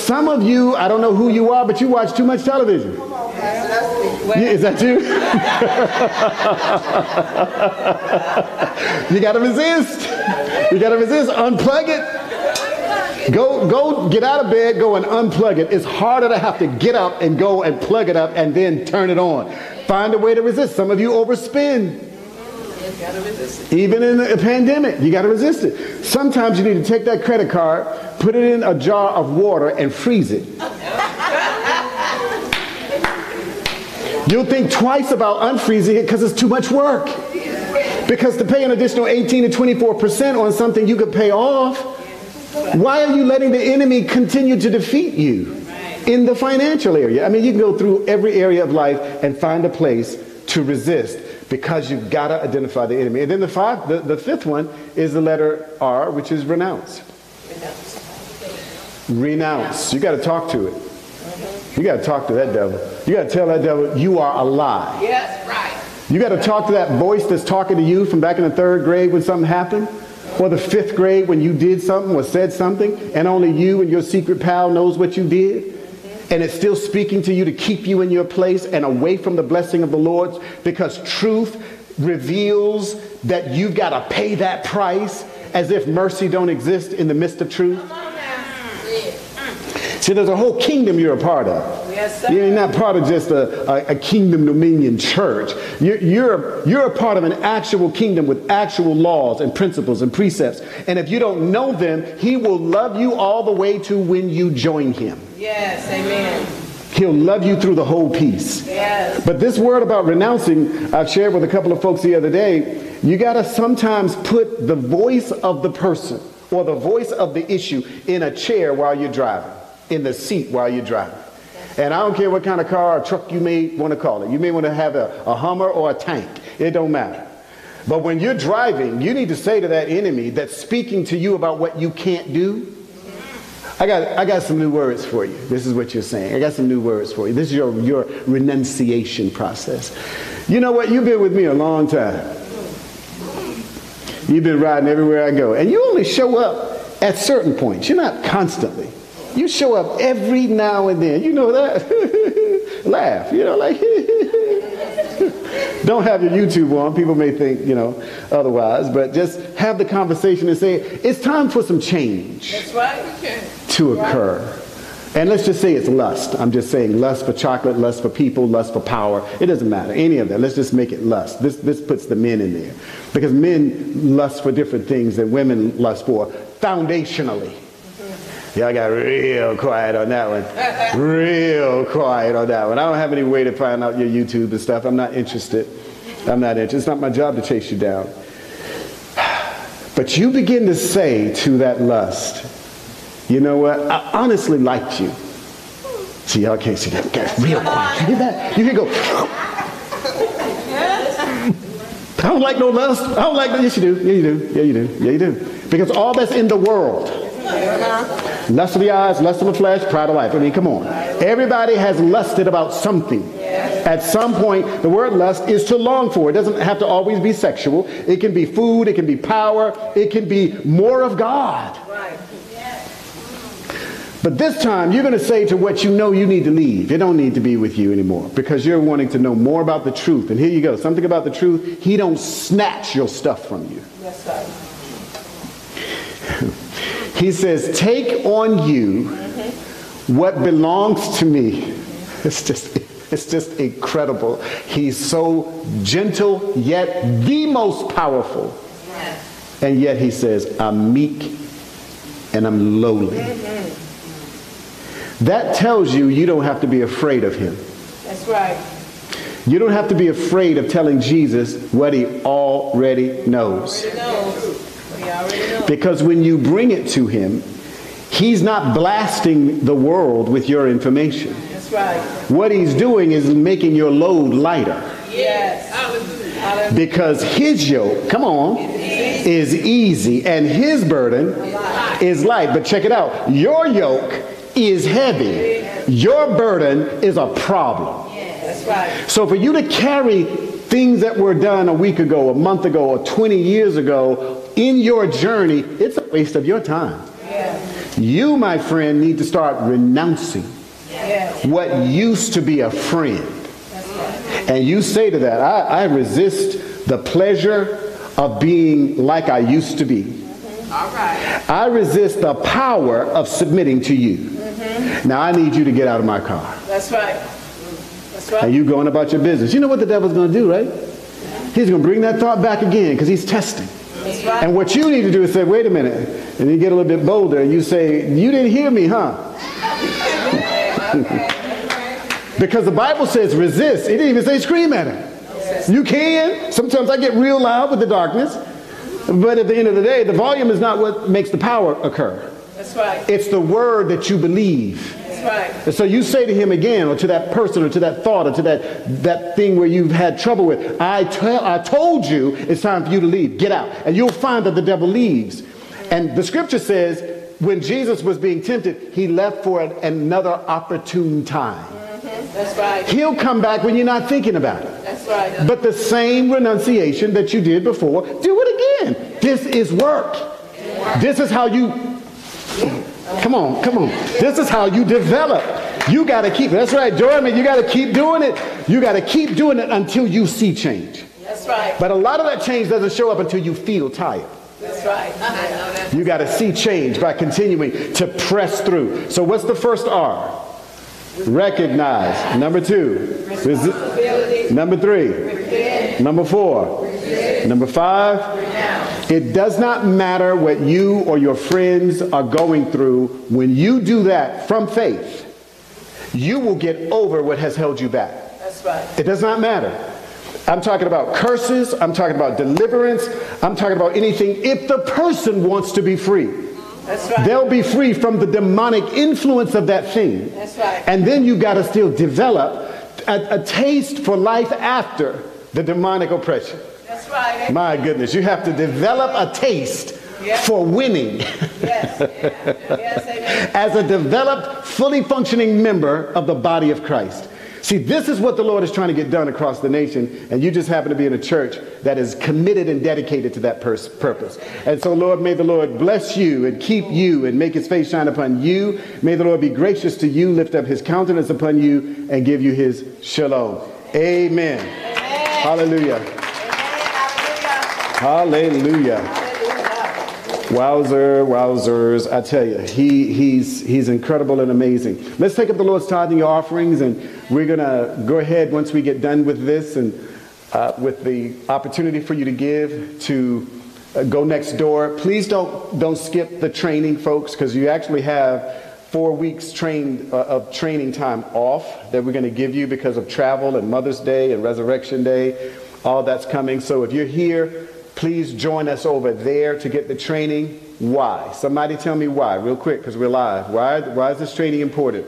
Some of you, I don't know who you are, but you watch too much television. Yeah, is that you? <laughs> you got to resist. You got to resist. Unplug it. Go, go get out of bed, go and unplug it. It's harder to have to get up and go and plug it up and then turn it on. Find a way to resist. Some of you overspend. Even in a pandemic, you got to resist it. Sometimes you need to take that credit card, put it in a jar of water, and freeze it. You'll think twice about unfreezing it because it's too much work. Because to pay an additional 18 to 24% on something you could pay off, why are you letting the enemy continue to defeat you in the financial area? I mean, you can go through every area of life and find a place to resist because you've got to identify the enemy. And then the, five, the, the fifth one is the letter R, which is renounce. Renounce. renounce. You got to talk to it. You got to talk to that devil. You got to tell that devil you are a lie. Yes, right. You got to talk to that voice that's talking to you from back in the third grade when something happened or the fifth grade when you did something or said something and only you and your secret pal knows what you did and it's still speaking to you to keep you in your place and away from the blessing of the Lord because truth reveals that you've got to pay that price as if mercy don't exist in the midst of truth. See, there's a whole kingdom you're a part of. Yes, sir. you're not part of just a, a, a kingdom dominion church. You're, you're, you're a part of an actual kingdom with actual laws and principles and precepts. And if you don't know them, he will love you all the way to when you join him. Yes, amen. He'll love you through the whole piece. Yes. But this word about renouncing, I've shared with a couple of folks the other day. You got to sometimes put the voice of the person or the voice of the issue in a chair while you're driving in the seat while you're driving. And I don't care what kind of car or truck you may want to call it. You may want to have a, a Hummer or a tank. It don't matter. But when you're driving, you need to say to that enemy that's speaking to you about what you can't do, I got, I got some new words for you. This is what you're saying. I got some new words for you. This is your, your renunciation process. You know what? You've been with me a long time. You've been riding everywhere I go. And you only show up at certain points. You're not constantly. You show up every now and then. You know that? <laughs> Laugh. You know, like, <laughs> don't have your YouTube on. People may think, you know, otherwise, but just have the conversation and say, it's time for some change right. to occur. And let's just say it's lust. I'm just saying lust for chocolate, lust for people, lust for power. It doesn't matter. Any of that. Let's just make it lust. This, this puts the men in there. Because men lust for different things than women lust for foundationally. Y'all got real quiet on that one. Real quiet on that one. I don't have any way to find out your YouTube and stuff. I'm not interested. I'm not interested. It's not my job to chase you down. But you begin to say to that lust, you know what? I honestly liked you. See, y'all can't see that. Real quiet. You hear that? You can go. I don't like no lust. I don't like no. Yes, you do. Yeah, you do. Yeah, you do. Yeah, you do. Because all that's in the world uh-huh. Lust of the eyes, lust of the flesh, pride of life. I mean, come on. Everybody has lusted about something. At some point, the word lust is to long for. It doesn't have to always be sexual. It can be food, it can be power, it can be more of God. But this time, you're going to say to what you know you need to leave. It don't need to be with you anymore because you're wanting to know more about the truth. And here you go. Something about the truth. He don't snatch your stuff from you. That's right. <laughs> he says, take on you what belongs to me. <laughs> It's just, it's just incredible. He's so gentle, yet the most powerful. And yet he says, I'm meek and I'm lowly. Mm-hmm. That tells you you don't have to be afraid of him. That's right. You don't have to be afraid of telling Jesus what he already knows. Already knows. We already know. Because when you bring it to him, he's not blasting the world with your information. That's right. What he's doing is making your load lighter. Yes. Because his yoke, come on, is easy and his burden is light. But check it out. Your yoke is heavy. Your burden is a problem. That's right. So for you to carry things that were done a week ago, a month ago, or 20 years ago in your journey, it's a waste of your time. You, my friend, need to start renouncing what used to be a friend. Right. And you say to that, I, I resist the pleasure of being like I used to be. All right. I resist the power of submitting to you. Now I need you to get out of my car. That's right. That's And right. you going about your business. You know what the devil's going to do, right? He's going to bring that thought back again because he's testing. Right. And what you need to do is say, wait a minute. And you get a little bit bolder and you say, you didn't hear me, huh? <laughs> because the Bible says resist. It didn't even say scream at him. You can. Sometimes I get real loud with the darkness. But at the end of the day, the volume is not what makes the power occur. That's right. It's the word that you believe. That's right. And so you say to him again, or to that person, or to that thought, or to that, that thing where you've had trouble with, I, tell, I told you it's time for you to leave. Get out. And you'll find that the devil leaves. And the scripture says, when Jesus was being tempted, he left for an, another opportune time. Mm-hmm. That's right. He'll come back when you're not thinking about it. That's right. But the same renunciation that you did before, do it again. This is work. This is how you, come on, come on. This is how you develop. You got to keep, that's right, Jordan, you got to keep doing it. You got to keep doing it until you see change. That's right. But a lot of that change doesn't show up until you feel tired. That's right. That. You got to see change by continuing to press through. So what's the first R? Recognize. Number two. resi- Number three. Number four. Number five. It does not matter what you or your friends are going through. When you do that from faith, you will get over what has held you back. That's right. It does not matter. I'm talking about curses. I'm talking about deliverance. I'm talking about anything. If the person wants to be free, That's right. they'll be free from the demonic influence of that thing. That's right. And then you got to still develop a, a taste for life after the demonic oppression. That's right. My goodness, you have to develop a taste Yeah. for winning Yes. Yes. Amen. as a developed, fully functioning member of the body of Christ. See, this is what the Lord is trying to get done across the nation, and you just happen to be in a church that is committed and dedicated to that pers- purpose. And so, Lord, may the Lord bless you and keep you and make his face shine upon you. May the Lord be gracious to you, lift up his countenance upon you, and give you his shalom. Amen. Hallelujah. Hallelujah. Hallelujah. Wowzer, wowzers, I tell you, he, he's, he's incredible and amazing. Let's take up the Lord's tithing your offerings, and we're going to go ahead once we get done with this and uh, with the opportunity for you to give to uh, go next door. Please don't, don't skip the training, folks, because you actually have four weeks trained, uh, of training time off that we're going to give you because of travel and Mother's Day and Resurrection Day. All that's coming. So if you're here, please join us over there to get the training. Why? Somebody tell me why, real quick, because we're live. Why, why is this training important?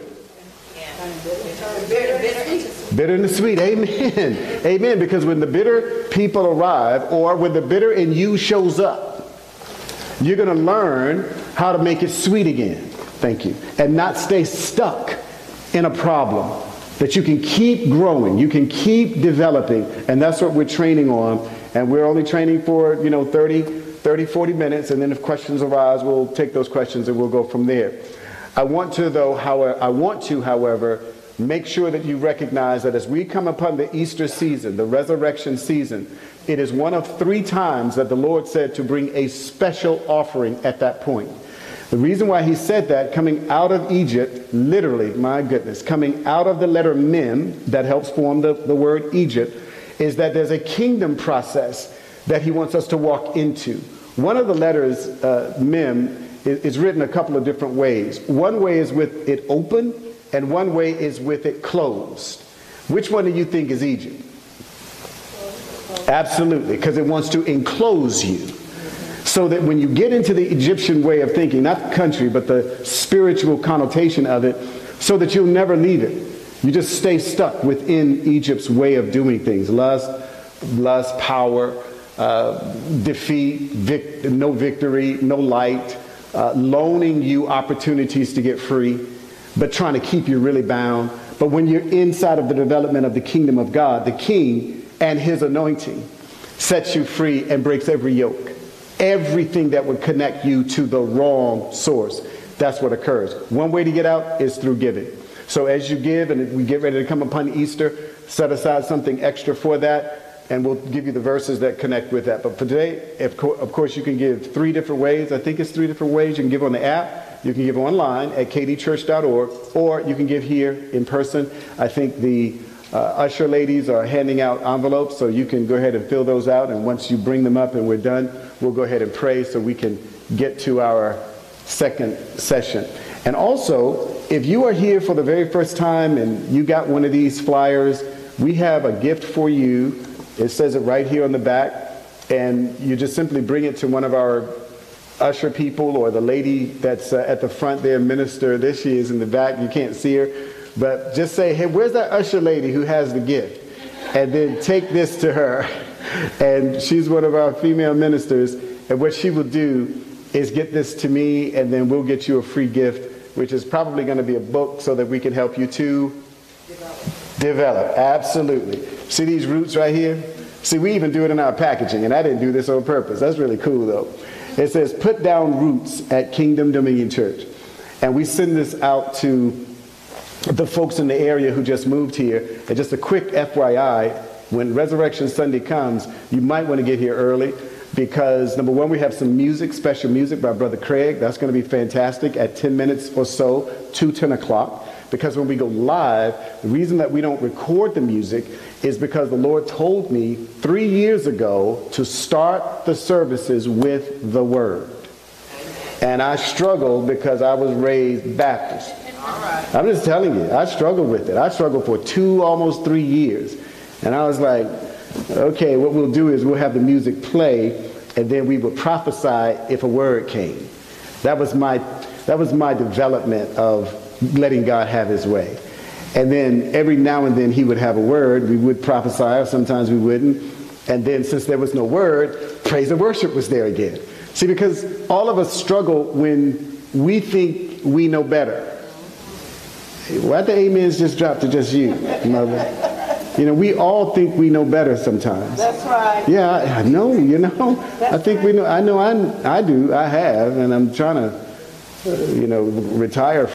Bitter and the sweet, amen. <laughs> Amen. Because when the bitter people arrive, or when the bitter in you shows up, you're going to learn how to make it sweet again. Thank you. And not stay stuck in a problem. That you can keep growing, you can keep developing, and that's what we're training on. And we're only training for, you know, 30, 30, 40 minutes, and then if questions arise, we'll take those questions and we'll go from there. I want to, though, however, I want to, however, make sure that you recognize that as we come upon the Easter season, the resurrection season, it is one of three times that the Lord said to bring a special offering at that point. The reason why he said that, coming out of Egypt, literally, my goodness, coming out of the letter mem that helps form the, the word Egypt, is that there's a kingdom process that he wants us to walk into. One of the letters, uh, mem, is, is written a couple of different ways. One way is with it open, and one way is with it closed. Which one do you think is Egypt? Absolutely, because it wants to enclose you. So that when you get into the Egyptian way of thinking, not the country, but the spiritual connotation of it, so that you'll never leave it. You just stay stuck within Egypt's way of doing things lust, lust, power, uh, defeat, vic- no victory, no light, uh, loaning you opportunities to get free, but trying to keep you really bound. But when you're inside of the development of the kingdom of God, the king and his anointing sets you free and breaks every yoke. Everything that would connect you to the wrong source. That's what occurs. One way to get out is through giving. So as you give and we get ready to come upon Easter, set aside something extra for that and we'll give you the verses that connect with that. But for today, of course, you can give three different ways. I think it's three different ways. You can give on the app, you can give online at kdchurch.org, or you can give here in person. I think the uh, usher ladies are handing out envelopes, so you can go ahead and fill those out. And once you bring them up and we're done, we'll go ahead and pray so we can get to our second session. And also, if you are here for the very first time and you got one of these flyers, we have a gift for you it says it right here on the back, and you just simply bring it to one of our usher people or the lady that's uh, at the front there, minister. There she is in the back. You can't see her, but just say, "Hey, where's that usher lady who has the gift?" And then take this to her, <laughs> and she's one of our female ministers. And what she will do is get this to me, and then we'll get you a free gift, which is probably going to be a book so that we can help you to Develop, absolutely. See these roots right here? See, we even do it in our packaging, and I didn't do this on purpose. That's really cool, though. It says, put down roots at Kingdom Dominion Church. And we send this out to the folks in the area who just moved here. And just a quick FYI, when Resurrection Sunday comes, you might want to get here early because number one, we have some music, special music by Brother Craig. That's going to be fantastic at 10 minutes or so to 10 o'clock because when we go live, the reason that we don't record the music is because the Lord told me three years ago to start the services with the Word. And I struggled because I was raised Baptist. I'm just telling you, I struggled with it. I struggled for two, almost three years. And I was like, okay, what we'll do is we'll have the music play, and then we will prophesy if a word came. That was my, that was my development of letting God have his way. And then every now and then he would have a word. We would prophesy, or sometimes we wouldn't. And then since there was no word, praise and worship was there again. See, because all of us struggle when we think we know better. Why the amens just dropped to just you, mother? You know, we all think we know better sometimes. That's right. Yeah, I, I know, you know. That's I think right. we know. I know I, I do. I have, and I'm trying to, you know, retire